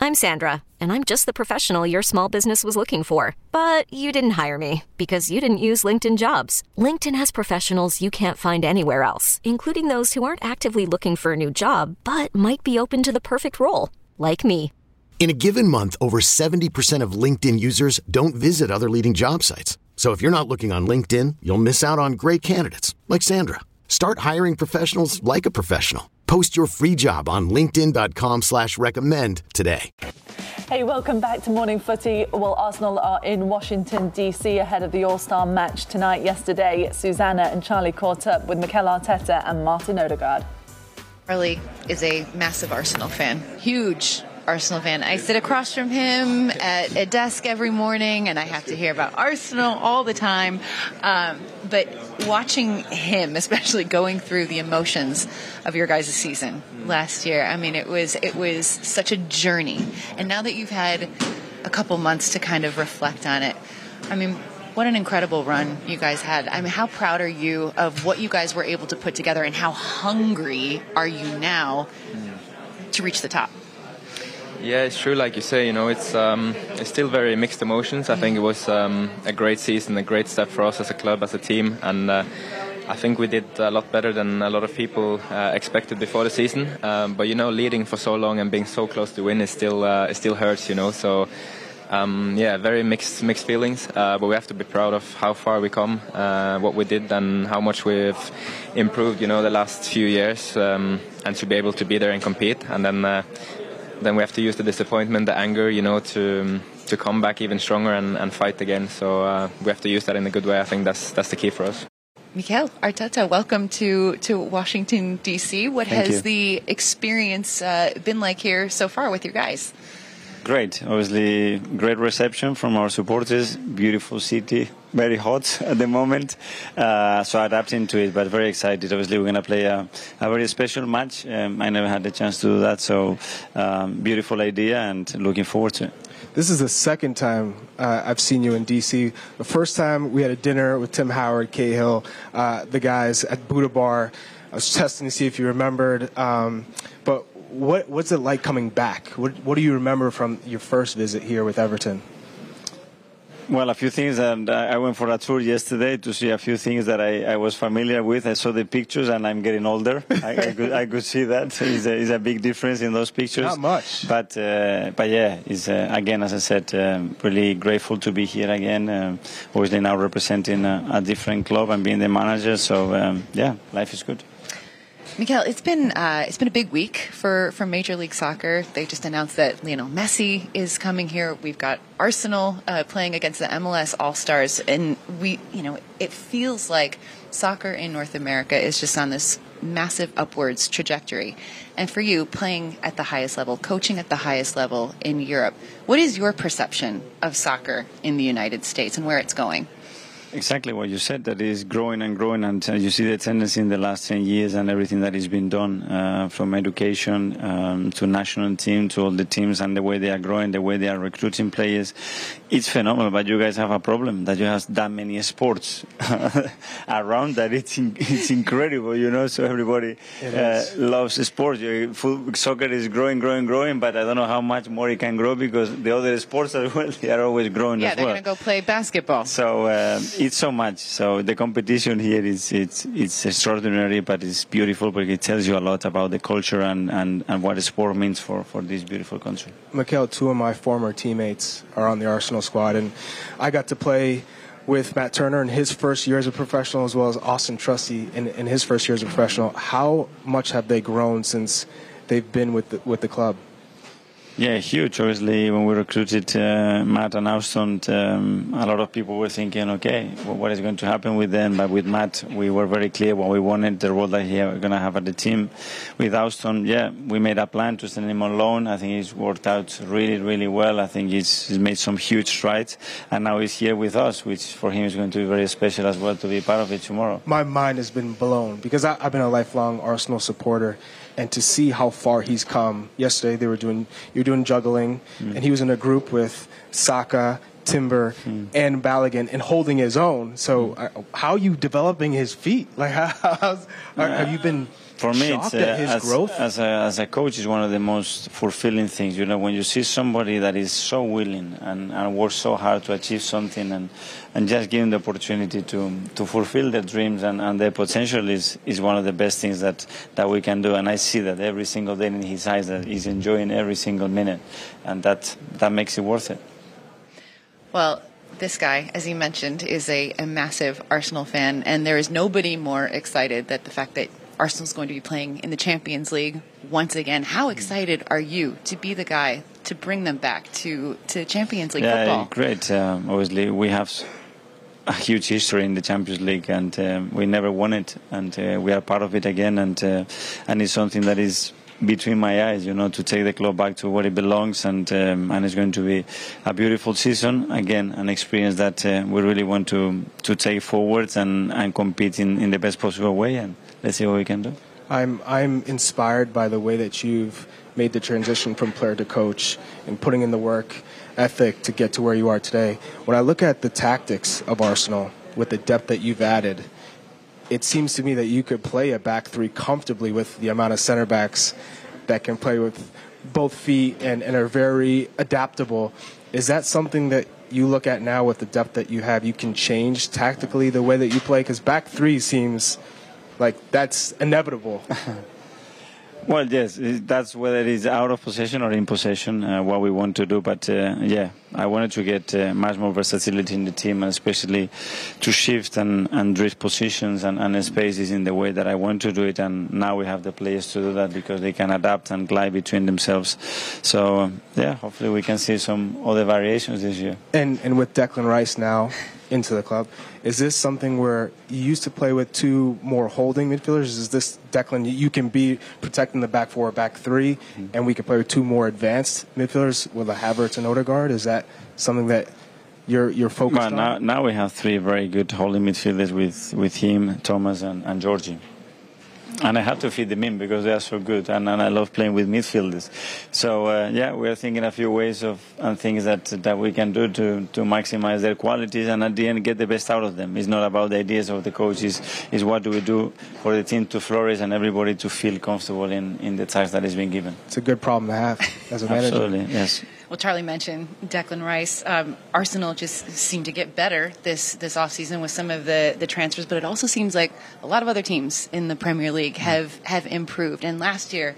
S7: I'm Sandra, and I'm just the professional your small business was looking for. But you didn't hire me because you didn't use LinkedIn jobs. LinkedIn has professionals you can't find anywhere else, including those who aren't actively looking for a new job, but might be open to the perfect role, like me.
S14: In a given month, over 70% of LinkedIn users don't visit other leading job sites. So if you're not looking on LinkedIn, you'll miss out on great candidates like Sandra. Start hiring professionals like a professional. Post your free job on LinkedIn.com slash recommend today.
S3: Hey, welcome back to Morning Footy. Well, Arsenal are in Washington, D.C. ahead of the All-Star match tonight. Yesterday, Susannah and Charlie caught up with Mikel Arteta and Martin Odegaard.
S8: Charlie is a massive Arsenal fan. Huge Arsenal fan. I sit across from him at a desk every morning, and I have to hear about Arsenal all the time. Um, but watching him, especially going through the emotions of your guys' season last year, I mean, it was it was such a journey. And now that you've had a couple months to kind of reflect on it, I mean, what an incredible run you guys had. I mean, how proud are you of what you guys were able to put together, and how hungry are you now to reach the top?
S15: Yeah, it's true. Like you say, you know, it's um, it's still very mixed emotions. I think it was um, a great season, a great step for us as a club, as a team, and uh, I think we did a lot better than a lot of people uh, expected before the season. Um, but you know, leading for so long and being so close to win is still uh, it still hurts. You know, so. Um, yeah, very mixed mixed feelings, uh, but we have to be proud of how far we come, uh, what we did, and how much we've improved. You know, the last few years, um, and to be able to be there and compete, and then uh, then we have to use the disappointment, the anger, you know, to to come back even stronger and, and fight again. So uh, we have to use that in a good way. I think that's that's the key for us.
S8: Mikel Arteta, welcome to, to Washington D.C. What Thank has you. the experience uh, been like here so far with your guys?
S16: Great, obviously, great reception from our supporters. Beautiful city, very hot at the moment, uh, so adapting to it, but very excited. Obviously, we're going to play a, a, very special match. Um, I never had the chance to do that, so um, beautiful idea and looking forward to it.
S10: This is the second time uh, I've seen you in DC. The first time we had a dinner with Tim Howard, Cahill, uh, the guys at Buddha Bar. I was testing to see if you remembered. Um, but what what's it like coming back? What what do you remember from your first visit here with Everton?
S16: Well, a few things, and I went for a tour yesterday to see a few things that I, I was familiar with. I saw the pictures, and I'm getting older. I, I, could, I could see that. It's a, it's a big difference in those pictures.
S10: Not much.
S16: But, uh, but yeah, it's, uh, again, as I said, um, really grateful to be here again. Um, obviously now representing a, a, different club and being the manager. So, um, yeah, life is good.
S8: Mikel, it's been uh, it's been a big week for, for Major League Soccer. They just announced that Lionel Messi is coming here. We've got Arsenal uh, playing against the MLS All Stars, and we you know it feels like soccer in North America is just on this massive upwards trajectory. And for you, playing at the highest level, coaching at the highest level in Europe, what is your perception of soccer in the United States and where it's going?
S16: Exactly what you said. That is growing and growing, and uh, you see the tendency in the last ten years and everything that has been done uh, from education um, to national team to all the teams and the way they are growing, the way they are recruiting players. It's phenomenal. But you guys have a problem that you have that many sports around that. It's in, it's incredible, you know. So everybody uh, loves sports. Full, soccer is growing, growing, growing, but I don't know how much more it can grow because the other sports as well they are always growing.
S8: Yeah, they're
S16: well.
S8: going to go play basketball.
S16: So uh, it's so much. So the competition here is it's it's extraordinary, but it's beautiful because it tells you a lot about the culture and, and, and what sport means for, for this beautiful country.
S10: Mikel, two of my former teammates are on the Arsenal squad, and I got to play with Matt Turner in his first year as a professional, as well as Austin Trusty in, in his first year as a professional. How much have they grown since they've been with the, with the club?
S16: Yeah, huge. Obviously, when we recruited uh, Matt and Austin, um, a lot of people were thinking, okay, what is going to happen with them? But with Matt, we were very clear what we wanted, the role that he was going to have at the team. With Austin, yeah, we made a plan to send him on loan. I think he's worked out really, really well. I think he's, he's made some huge strides, and now he's here with us, which for him is going to be very special as well to be part of it tomorrow.
S10: My mind has been blown because I, I've been a lifelong Arsenal supporter and to see how far he's come. Yesterday they were doing you're doing juggling, mm. and he was in a group with Saka, Timber, mm. and Balogun, and holding his own. So mm. uh, how are you developing his feet? Like how, have you been?
S16: For me,
S10: it's, uh,
S16: as, as, a, as a coach, is one of the most fulfilling things. You know, when you see somebody that is so willing and, and works so hard to achieve something and, and just give them the opportunity to, to fulfill their dreams and, and their potential is, is one of the best things that, that we can do. And I see that every single day in his eyes that he's enjoying every single minute. And that, that makes it worth it.
S8: Well, this guy, as he mentioned, is a, a massive Arsenal fan, and there is nobody more excited that the fact that Arsenal's going to be playing in the Champions League once again. How excited are you to be the guy to bring them back to, to Champions League
S16: yeah,
S8: football?
S16: Great. Um, obviously, we have a huge history in the Champions League, and um, we never won it, and uh, we are part of it again, and uh, and it's something that is between my eyes, you know, to take the club back to where it belongs, and um, and it's going to be a beautiful season again, an experience that uh, we really want to to take forward and and compete in, in the best possible way, and let's see what we can do.
S10: I'm I'm inspired by the way that you've made the transition from player to coach and putting in the work ethic to get to where you are today. When I look at the tactics of Arsenal with the depth that you've added, it seems to me that you could play a back three comfortably with the amount of center backs that can play with both feet and, and are very adaptable. Is that something that you look at now with the depth that you have? You can change tactically the way that you play? Because back three seems like that's inevitable.
S16: Well, yes, that's whether it is out of possession or in possession, uh, what we want to do. But uh, yeah, I wanted to get uh, much more versatility in the team, and especially to shift and, and drift positions and, and spaces in the way that I want to do it. And now we have the players to do that because they can adapt and glide between themselves. So yeah, hopefully we can see some other variations this year.
S10: And and with Declan Rice now into the club. Is this something where you used to play with two more holding midfielders? Is this Declan? You can be protecting the back four, back 3 mm-hmm. and we can play with two more advanced midfielders with a Havertz and Odegaard. Is that something that you're you're focused
S16: well, now,
S10: on?
S16: Now we have three very good holding midfielders with with him, Thomas, and, and Jorginho and I have to feed them in because they are so good, and, and I love playing with midfielders. So uh, yeah, we are thinking a few ways of and things that that we can do to to maximize their qualities and at the end get the best out of them. It's not about the ideas of the coaches. It's what do we do for the team to flourish and everybody to feel comfortable in in the task that is being given.
S10: It's a good problem to have as a manager.
S16: Absolutely, yes.
S8: Well, Charlie mentioned Declan Rice. Um, Arsenal just seemed to get better this this offseason with some of the, the transfers, but it also seems like a lot of other teams in the Premier League have, have improved. And last year,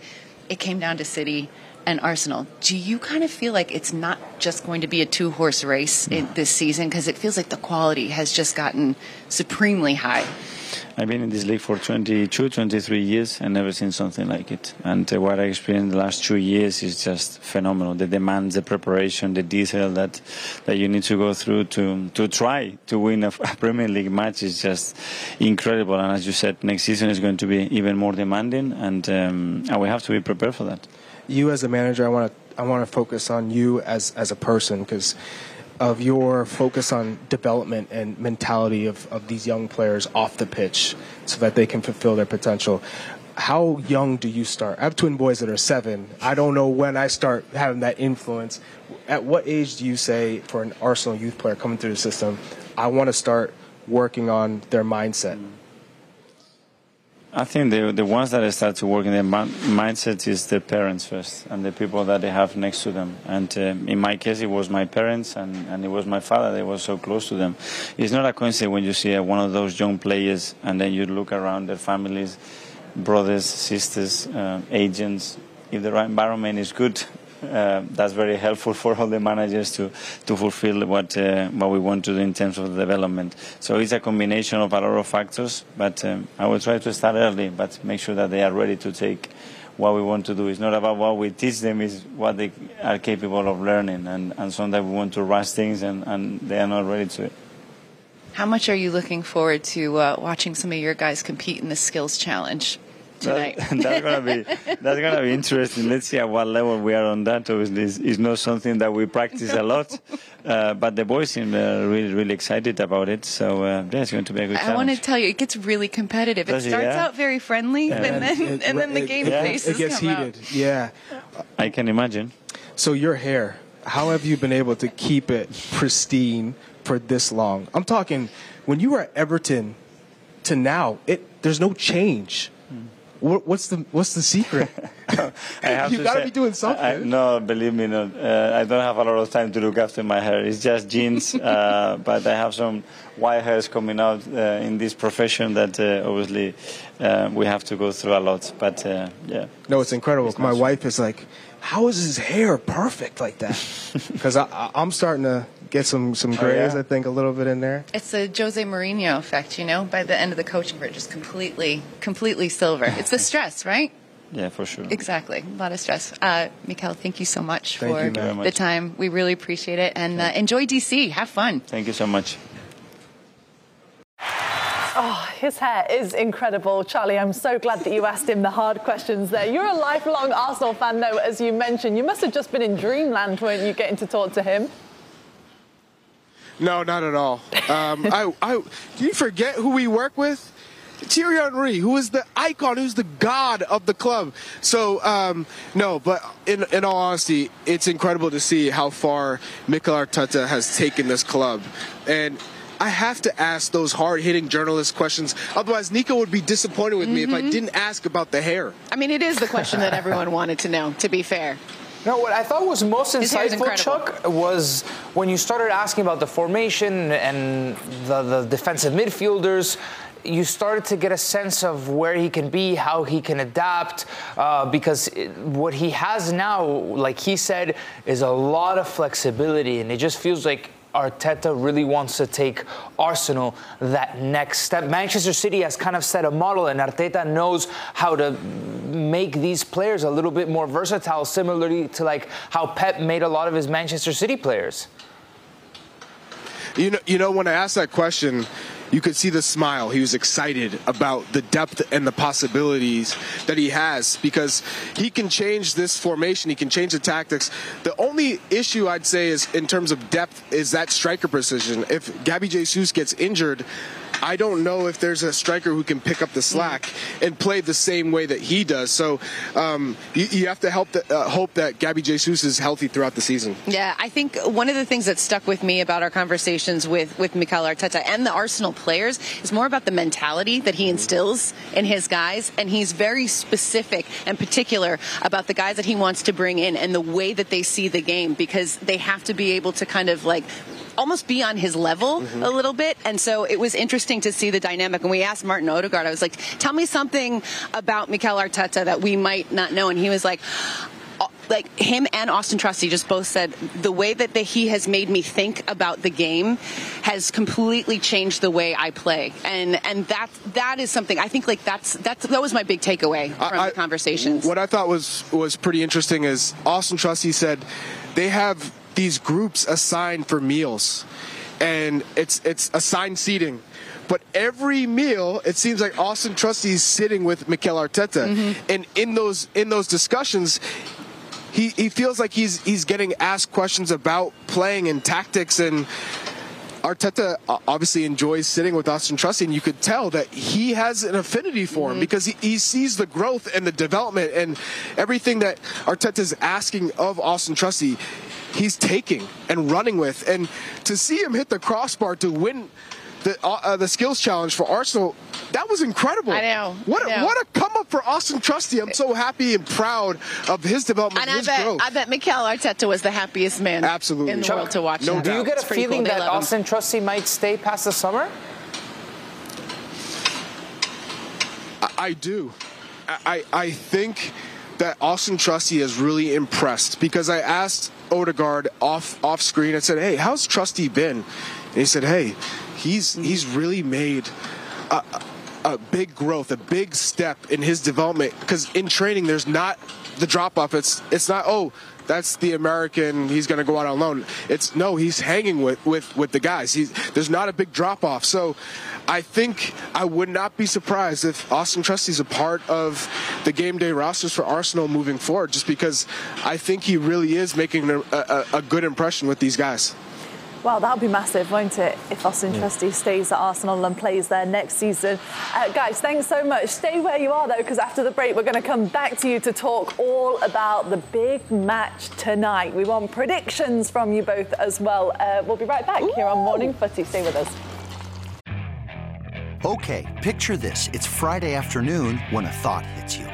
S8: it came down to City and Arsenal. Do you kind of feel like it's not just going to be a two horse race in this season? Because it feels like the quality has just gotten supremely high.
S16: I've been in this league for 22, 23 years and never seen something like it. And uh, what I experienced the last two years is just phenomenal. The demands, the preparation, the detail that that you need to go through to to try to win a, a Premier League match is just incredible. And as you said, next season is going to be even more demanding, and um, and we have to be prepared for that.
S10: You as a manager, I want to I want to focus on you as as a person because
S17: of your focus on development and mentality of, of these young players off the pitch so that they can fulfill their potential. How young do you start? I have twin boys that are seven. I don't know when I start having that influence. At what age do you say for an Arsenal youth player coming through the system, I want to start working on their mindset? Mm-hmm.
S16: I think the the ones that start to work in their mindset is the parents first and the people that they have next to them. And uh, in my case, it was my parents and, and it was my father that was so close to them. It's not a coincidence when you see one of those young players and then you look around their families, brothers, sisters, uh, agents. If the right environment is good, uh, that's very helpful for all the managers to, to fulfill what uh, what we want to do in terms of development. So it's a combination of a lot of factors, but um, I will try to start early, but make sure that they are ready to take what we want to do. It's not about what we teach them, it's what they are capable of learning. And, and sometimes we want to rush things and, and they are not ready to it.
S8: How much are you looking forward to uh, watching some of your guys compete in the skills challenge? Tonight.
S16: That, that's gonna be that's gonna be interesting. Let's see at what level we are on that. Obviously, it's, it's not something that we practice a lot, uh, but the boys seem uh, really really excited about it. So uh, yeah, it's going to be a good. I
S8: want to tell you, it gets really competitive. Does it starts it, yeah? out very friendly, yeah. and then it, and then the game
S17: it,
S8: faces
S17: it gets heated.
S8: Out.
S17: Yeah,
S16: I can imagine.
S17: So your hair, how have you been able to keep it pristine for this long? I'm talking when you were at Everton to now. It there's no change what, what's the what's the secret? you got to be doing something. I,
S16: no, believe me, no. Uh, I don't have a lot of time to look after my hair. It's just jeans, uh, but I have some white hairs coming out uh, in this profession that uh, obviously uh, we have to go through a lot. But uh, yeah.
S17: No, it's incredible. It's my wife is like, "How is his hair perfect like that?" Because I'm starting to get some some grays. Oh, yeah? I think a little bit in there.
S8: It's the Jose Mourinho effect, you know. By the end of the coaching career, just completely, completely silver. It's the stress, right?
S16: Yeah, for sure.
S8: Exactly. A lot of stress. Uh, Mikel, thank you so much thank for you, the time. We really appreciate it. And uh, enjoy DC. Have fun.
S16: Thank you so much.
S3: Oh, his hair is incredible. Charlie, I'm so glad that you asked him the hard questions there. You're a lifelong Arsenal fan, though, as you mentioned. You must have just been in dreamland, weren't you, getting to talk to him?
S10: No, not at all. Um, I, I, do you forget who we work with? Thierry Henry, who is the icon, who's the god of the club. So, um, no, but in, in all honesty, it's incredible to see how far Mikel Arteta has taken this club. And I have to ask those hard hitting journalist questions. Otherwise, Nico would be disappointed with mm-hmm. me if I mm-hmm. didn't ask about the hair.
S8: I mean, it is the question that everyone wanted to know, to be fair.
S5: No, what I thought was most insightful, Chuck, was when you started asking about the formation and the, the defensive midfielders you started to get a sense of where he can be, how he can adapt, uh, because it, what he has now, like he said, is a lot of flexibility, and it just feels like Arteta really wants to take Arsenal that next step. Manchester City has kind of set a model, and Arteta knows how to make these players a little bit more versatile, similarly to like how Pep made a lot of his Manchester City players.
S10: You know, you know, when I asked that question, you could see the smile. He was excited about the depth and the possibilities that he has because he can change this formation. He can change the tactics. The only issue I'd say is in terms of depth is that striker precision. If Gabby Jesus gets injured, I don't know if there's a striker who can pick up the slack and play the same way that he does. So um, you, you, have to help the, uh, hope that Gabby Jesus is healthy throughout the season.
S8: Yeah, I think one of the things that stuck with me about our conversations with, with Mikel Arteta and the Arsenal players is more about the mentality that he instills in his guys. And he's very specific and particular about the guys that he wants to bring in and the way that they see the game because they have to be able to kind of like almost be on his level mm-hmm. a little bit. And so it was interesting to see the dynamic. And we asked Martin Odegaard, I was like, tell me something about Mikel Arteta that we might not know. And he was like, uh, like him and Austin Trusty just both said the way that the, he has made me think about the game has completely changed the way I play, and and that that is something I think like that's that's that was my big takeaway from I, the conversations.
S10: What I thought was was pretty interesting is Austin Trusty said they have these groups assigned for meals, and it's it's assigned seating. But every meal, it seems like Austin Trusty is sitting with Mikel Arteta, mm-hmm. and in those in those discussions, he, he feels like he's he's getting asked questions about playing and tactics and Arteta obviously enjoys sitting with Austin Trusty, and you could tell that he has an affinity for him mm-hmm. because he, he, sees the growth and the development and everything that Arteta is asking of Austin Trusty. He's taking and running with, and to see him hit the crossbar to win the uh, uh, the skills challenge for Arsenal, that was incredible.
S12: I know.
S10: What
S12: I know.
S10: A, what a come up for Austin Trusty. I'm so happy and proud of his development.
S12: And
S10: his
S12: I bet
S10: growth.
S12: I bet Mikel Arteta was the happiest man
S10: absolutely
S12: in the Chuck, world to watch.
S10: No
S5: Do you get a feeling
S12: cool.
S5: that Austin him. Trusty might stay past the summer?
S10: I, I do. I I think that Austin Trusty has really impressed because I asked Odegaard off off screen. I said, "Hey, how's Trusty been?" And he said, "Hey, he's mm-hmm. he's really made a, a big growth, a big step in his development. Because in training, there's not the drop off. It's it's not oh that's the American. He's going to go out on loan. It's no, he's hanging with with with the guys. He's, there's not a big drop off. So, I think I would not be surprised if Austin Trusty's a part of the game day rosters for Arsenal moving forward. Just because I think he really is making a, a, a good impression with these guys.
S3: Well, that'll be massive, won't it, if Austin yeah. Trusty stays at Arsenal and plays there next season. Uh, guys, thanks so much. Stay where you are, though, because after the break, we're going to come back to you to talk all about the big match tonight. We want predictions from you both as well. Uh, we'll be right back Ooh. here on Morning Footy. Stay with us.
S18: Okay, picture this. It's Friday afternoon when a thought hits you.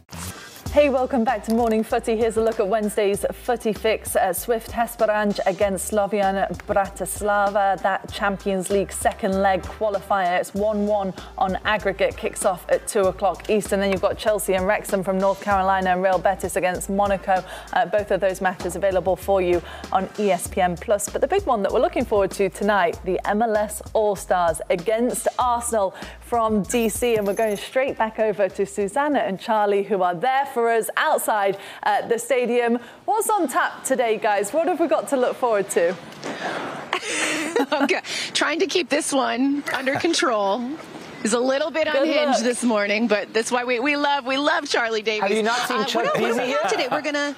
S3: Hey, welcome back to Morning Footy. Here's a look at Wednesday's footy fix. Uh, Swift Hesperange against Slovan Bratislava. That Champions League second leg qualifier. It's 1-1 on aggregate. Kicks off at 2 o'clock Eastern. Then you've got Chelsea and Wrexham from North Carolina and Real Betis against Monaco. Uh, both of those matches available for you on ESPN+. Plus. But the big one that we're looking forward to tonight, the MLS All-Stars against Arsenal from DC. And we're going straight back over to Susannah and Charlie, who are there for us outside uh, the stadium. What's on tap today, guys? What have we got to look forward to?
S12: okay. Trying to keep this one under control. Is a little bit Good unhinged luck. this morning, but that's why we, we love we love Charlie Davies.
S5: Have you not seen uh, Chuck what,
S12: what yet? Today we're gonna.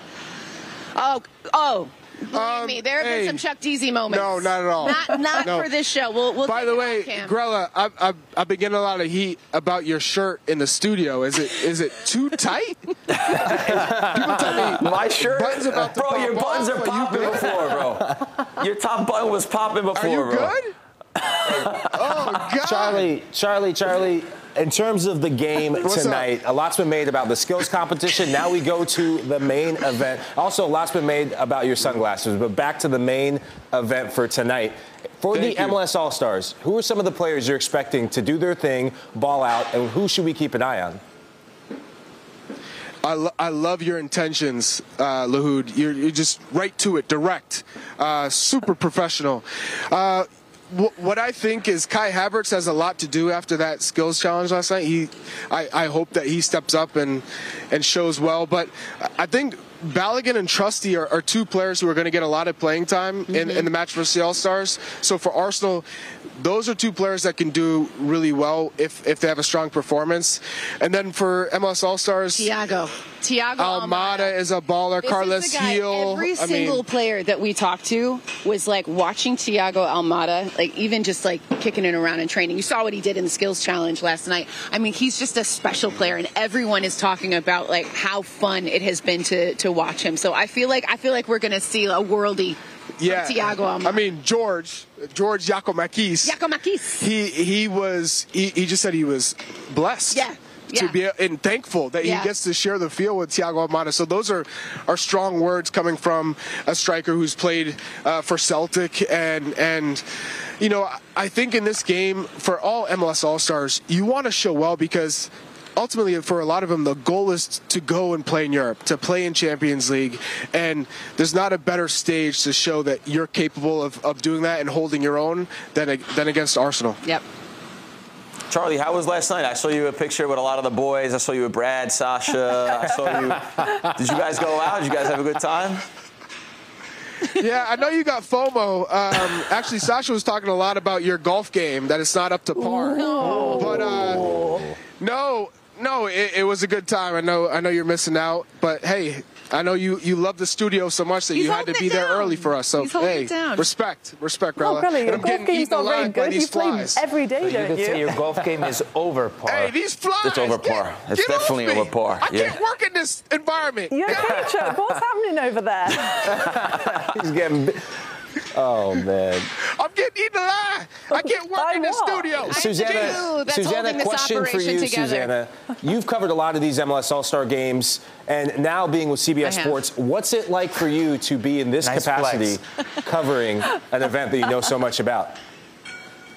S12: Oh oh Believe um, me, there have hey, been some Chuck Deasy moments.
S10: No, not at all.
S12: Not, not no. for this show. We'll, we'll
S10: By the way, Grella, I've, I've, I've, been getting a lot of heat about your shirt in the studio. Is it is it too tight? People
S4: tell me my shirt, buttons about bro. Your buttons are popping before, bro. Your top button was popping before,
S10: Are you
S4: bro.
S10: good? oh God,
S6: Charlie, Charlie, Charlie in terms of the game tonight, up? a lot's been made about the skills competition. now we go to the main event. Also, a lot's been made about your sunglasses. But back to the main event for tonight. For Thank the you. MLS All Stars, who are some of the players you're expecting to do their thing, ball out, and who should we keep an eye on?
S10: I, lo- I love your intentions, uh, Lahoud. You're, you're, just right to it, direct, uh, super professional. Uh, what I think is Kai Havertz has a lot to do after that skills challenge last night. He, I, I hope that he steps up and and shows well. But I think Balogun and Trusty are, are, two players who are going to get a lot of playing time mm-hmm. in, in the match versus the All Stars. So for Arsenal, those are two players that can do really well if, if they have a strong performance. And then for MLS All Stars,
S12: Thiago. Thiago
S10: Almada, Almada is a baller. This Carles Gil.
S12: Every single mean, player that we talked to was like watching Thiago Almada, like even just like kicking it around in training. You saw what he did in the skills challenge last night. I mean, he's just a special player, and everyone is talking about like how fun it has been to to watch him. So I feel like I feel like we're going to see a worldy yeah, Almada.
S10: I mean, George, George Giakoumakis.
S12: Giakoumakis.
S10: He he was he, he just said he was blessed.
S12: Yeah.
S10: To be and thankful that yeah. he gets to share the field with Thiago Almada. So those are are strong words coming from a striker who's played uh, for Celtic and and you know I think in this game for all MLS All Stars you want to show well because ultimately, for a lot of them, the goal is to go and play in Europe, to play in Champions League. And there's not a better stage to show that you're capable of, of doing that and holding your own than, than against Arsenal.
S12: Yep.
S4: Charlie, how was last night? I saw you a picture with a lot of the boys. I saw you with Brad, Sasha. I saw you. Did you guys go out? Did you guys have a good time?
S10: yeah, I know you got FOMO. Um, actually, Sasha was talking a lot about your golf game that it's not up to par.
S3: No.
S10: But uh, no, no, it, it was a good time. I know, I know you're missing out, but hey, I know you, you love the studio so much that
S12: He's
S10: you had to be
S12: it
S10: there early for us. So
S12: He's
S10: hey,
S12: it down.
S10: respect, respect,
S3: Oh,
S10: Grella.
S3: Grella, your
S10: I'm
S3: golf
S10: getting
S3: game's not very good. You
S10: these
S3: play every day,
S5: So you
S3: don't
S5: could
S3: you?
S5: say your golf game is over par.
S10: Hey, these flies.
S4: It's over
S10: get-
S4: par. It's
S10: get off
S4: definitely
S10: me.
S4: over par.
S10: I
S4: Yeah.
S10: can't work in this environment.
S3: You okay, Chuck? What's happening over there?
S6: He's getting. Bi- Oh man.
S10: I'm getting eaten alive. I can't work
S3: By
S10: in the
S3: what?
S10: studio.
S6: Susannah,
S12: that's
S6: Susannah,
S12: holding this
S6: question for
S12: operation
S6: you,
S12: together.
S6: Susannah. You've covered a lot of these MLS All-Star games, and now being with CBS Sports, what's it like for you to be in this
S5: Nice
S6: capacity, covering an event that you know so much about?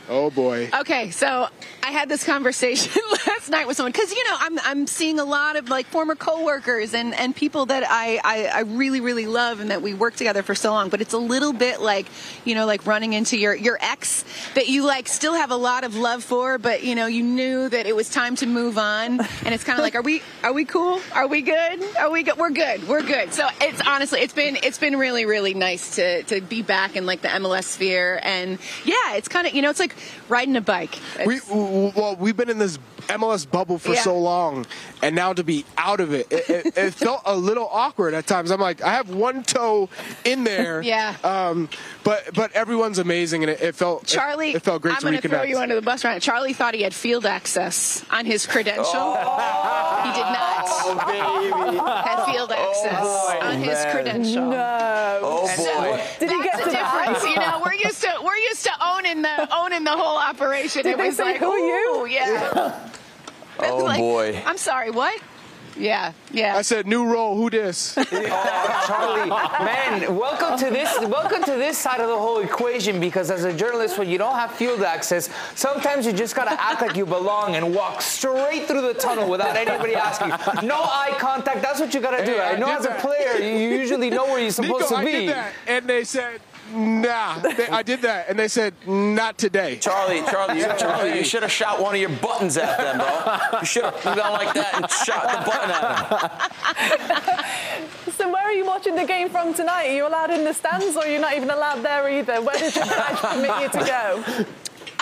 S10: Oh boy.
S12: Okay, so I had this conversation last night with someone because you know I'm I'm seeing a lot of like former coworkers and and people that I, I I really really love and that we worked together for so long. But it's a little bit like you know like running into your your ex that you like still have a lot of love for, but you know you knew that it was time to move on, and it's kind of like are we are we cool? Are we good? Are we good? We're good. We're good. So it's honestly it's been it's been really really nice to to be back in like the MLS sphere and yeah it's kind of you know it's like riding a bike.
S10: We
S12: It's-
S10: w- well, we've been in this MLS bubble for
S12: Yeah.
S10: so long, and now to be out of it, it, it, it felt a little awkward at times. I'm like, I have one toe in there,
S12: Yeah.
S10: Um, but but everyone's amazing, and it, it felt it-
S12: Charlie,
S10: It, felt great
S12: I'm
S10: to
S12: going to throw
S10: reconnect.
S12: you under the bus right. Charlie thought he had field access on his credential. He did not
S4: Oh, baby.
S12: have field access
S4: boy,
S12: on his credential.
S3: No.
S4: Oh,
S12: So
S4: boy.
S3: Did he
S12: that's
S3: get
S12: the difference? You know, we're used to we're used to owning the owning the whole operation.
S3: Did
S12: it
S3: they
S12: was
S3: say,
S12: like,
S3: "Who you?"
S12: "Ooh, Yeah.
S4: Oh,
S12: Like,
S4: boy.
S12: I'm sorry. What? Yeah. Yeah.
S10: I said, new role. Who this?
S5: Oh, Charlie, man, welcome to this. Welcome to this side of the whole equation. Because as a journalist, when you don't have field access, sometimes you just gotta act like you belong and walk straight through the tunnel without anybody asking. No eye contact. That's what you gotta do.
S10: Hey, I
S5: I know
S10: did
S5: as a player, you usually know where you're supposed
S10: Nico,
S5: to
S10: I
S5: be.
S10: did that, and they said, Nah. They, I did that, and they said, Not today.
S4: Charlie, Charlie, you, Charlie, you should have shot one of your buttons at them, bro. You should have gone like that and shot the button at them.
S3: So where are you watching the game from tonight? Are you allowed in the stands or you're you not even allowed there either? Where does your badge permit you to go?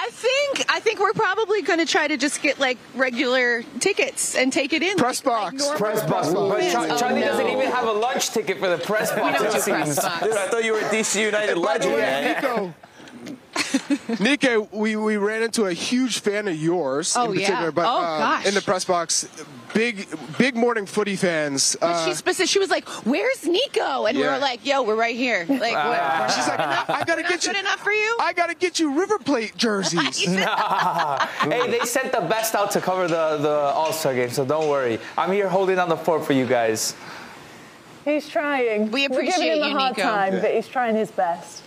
S12: I think I think we're probably going to try to just get like regular tickets and take it in.
S10: Press
S12: like,
S10: box.
S12: normal
S5: Press box. But
S12: fans.
S5: Char-
S12: Oh,
S5: Charlie
S12: no.
S5: doesn't even have a lunch ticket for the press box.
S12: don't do press box.
S4: Dude, I thought you were a DC United
S10: By the
S4: legend,
S10: way,
S4: man.
S10: Nico. Nico, we, we ran into a huge fan of yours
S12: Oh,
S10: in
S12: yeah.
S10: particular, but
S12: Oh,
S10: uh,
S12: gosh.
S10: in the press box, big big morning footy fans.
S12: But
S10: Uh,
S12: she specific, she was like, "Where's Nico?" And we were like, "Yo, we're right here." Like, what?
S10: she's like, I gotta
S12: Not
S10: get you.
S12: good enough for you?
S10: I gotta get you River Plate jerseys.
S5: hey, they sent the best out to cover the, the All Star game, so don't worry. I'm here holding down the fort for you guys.
S3: He's trying.
S12: We
S3: We're
S12: appreciate
S3: giving him
S12: you,
S3: a hard
S12: Nico.
S3: time, but he's trying his best.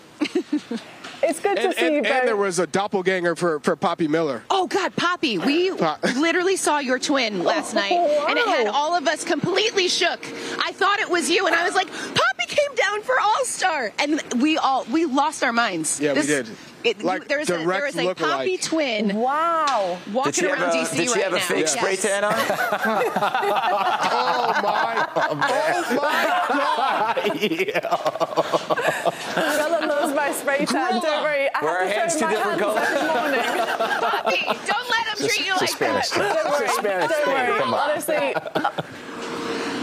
S3: It's good
S10: and,
S3: to see you
S10: and, and there was a doppelganger for, for Poppy Miller.
S12: Oh God, Poppy, we
S10: Pop-
S12: literally saw your twin last oh, night, and it had all of us completely shook. I thought it was you, and I was like, "Poppy came down for All Star," and we all we lost our minds.
S10: Yeah, we did.
S12: It,
S10: Like
S12: there was a, there was a Poppy
S10: lookalike.
S12: twin
S3: wow.
S12: Walking
S4: she have
S12: around
S4: a,
S12: DC
S4: did she
S12: right
S4: have a fake
S12: Yes.
S4: spray tan on?
S10: Oh my! Oh my God!
S3: Bella loves my spray. Don't worry. I
S4: Were our
S3: had to
S4: hands
S3: show
S4: two different
S3: hands
S4: colors?
S3: this morning.
S12: Poppy, don't let him treat you like
S6: Spanish.
S12: that.
S3: Don't worry.
S6: Spanish
S3: Don't
S6: thing,
S3: worry.
S6: come on.
S3: Honestly,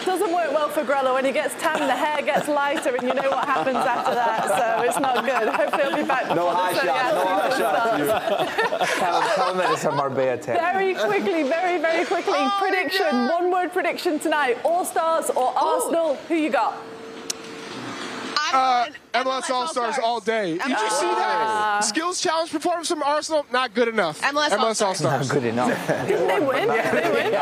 S3: doesn't work well for Grella. When he gets tan, the hair gets lighter, and you know what happens after that. So it's not good. Hopefully, he'll be back
S6: No
S3: before
S6: high
S3: the
S6: shots. No high
S3: shots.
S5: Tell them, tell them that it's a Marbella tan.
S3: Very quickly, very, very quickly.
S10: Oh,
S3: prediction. One word prediction tonight. All stars or Arsenal? Who you got?
S12: I'm
S10: Uh,
S12: on
S10: MLS All Stars all day. Did you see that? Skills challenge performance from Arsenal, not good enough.
S12: MLS
S10: MLS All
S5: Not
S10: Stars.
S5: good enough.
S3: They win. Yeah, They win.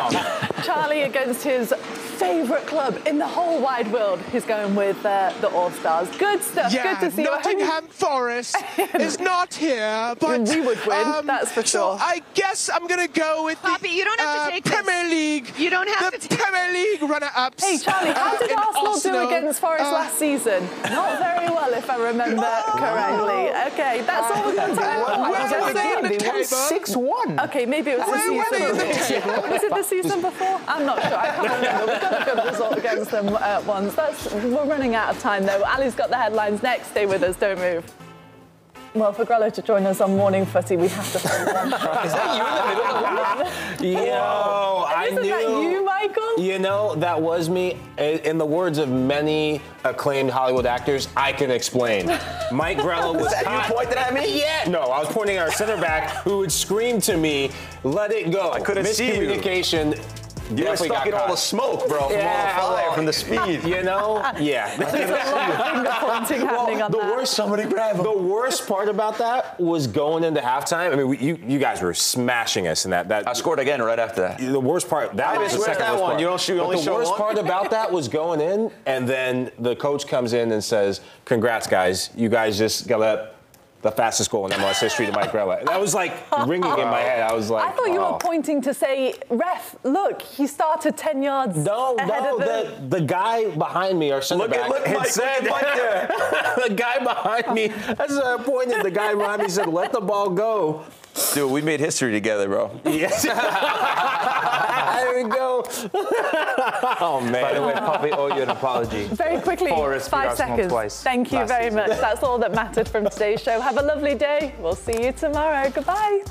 S3: Charlie against his favourite club in the whole wide world. He's going with uh, the All Stars. Good stuff.
S10: Yeah,
S3: Good to see you. I hope you-
S10: Nottingham Forest is not here, but
S3: We would win,
S10: um,
S3: that's for sure. so.
S10: I guess I'm gonna go with
S12: Poppy,
S10: the
S12: you don't have to
S10: uh,
S12: take this.
S10: Premier League.
S12: You don't have
S10: the
S12: to take
S10: Premier League runner-ups.
S3: Hey Charlie, how
S10: uh,
S3: did
S10: in
S3: Arsenal,
S10: Arsenal.
S3: do against Forest
S10: Uh,
S3: last season? Not very well, if I remember correctly. Okay, that's all we've got time for.
S10: Where were they
S3: you
S5: they won six one.
S3: Okay, maybe it was the season. was the season before? I'm not sure. I can't remember. We've got a good result against them uh, once. That's we're running out of time though. Aly's got the headlines next. Stay with us. Don't move. Well, for Grella to join us on Morning Footy, we have to find one.
S6: Is that you in the middle of Yo, I
S3: Isn't
S6: knew.
S3: That you, Michael?
S6: You know, that was me. In in the words of many acclaimed Hollywood actors, I can explain. Mike Grella was
S4: Is that you
S6: hot.
S4: pointing at me?
S6: Yeah. No, I was pointing at our center back who would scream to me, "Let it go." I
S4: couldn't see you.
S6: Miscommunication.
S4: You were
S6: definitely
S4: stuck
S6: got
S4: in all the smoke, bro, from all the
S6: Yeah,
S4: fire,
S6: well,
S4: from the speed.
S6: You know, yeah.
S3: There's a lot of finger pointing happening on
S6: the
S3: that.
S6: worst somebody grab The worst part about that was going into halftime. I mean, we, you you guys were smashing us in that. That
S4: I scored again right after that.
S6: the worst part. That
S4: I
S6: was the second
S4: that
S6: worst
S4: one.
S6: part.
S4: You don't shoot- you
S6: But
S4: only
S6: the
S4: show
S6: worst
S4: one?
S6: part about that was going in, and then the coach comes in and says, "Congrats, guys! You guys just got up the fastest goal in MLS history to Mike Grella." That was like ringing in my head. I was like,
S3: I thought you
S6: oh.
S3: were pointing to say, ref, look, he started 10 yards
S6: No,
S3: ahead
S6: no,
S3: of the...
S6: the, the guy behind me, our center
S4: Look at- look,
S6: had
S4: Mike,
S6: said,
S4: look at Mike
S6: the guy behind me, as I pointed, the guy behind me said, let the ball go.
S4: Dude, we made history together, bro.
S6: Yes. there we go. oh, man.
S5: By the way, Poppy, owe you an apology.
S3: Very quickly,
S5: For
S3: five seconds.
S5: twice
S3: Thank you very
S5: season.
S3: much. That's all that mattered from today's show. Have a lovely day. We'll see you tomorrow. Goodbye.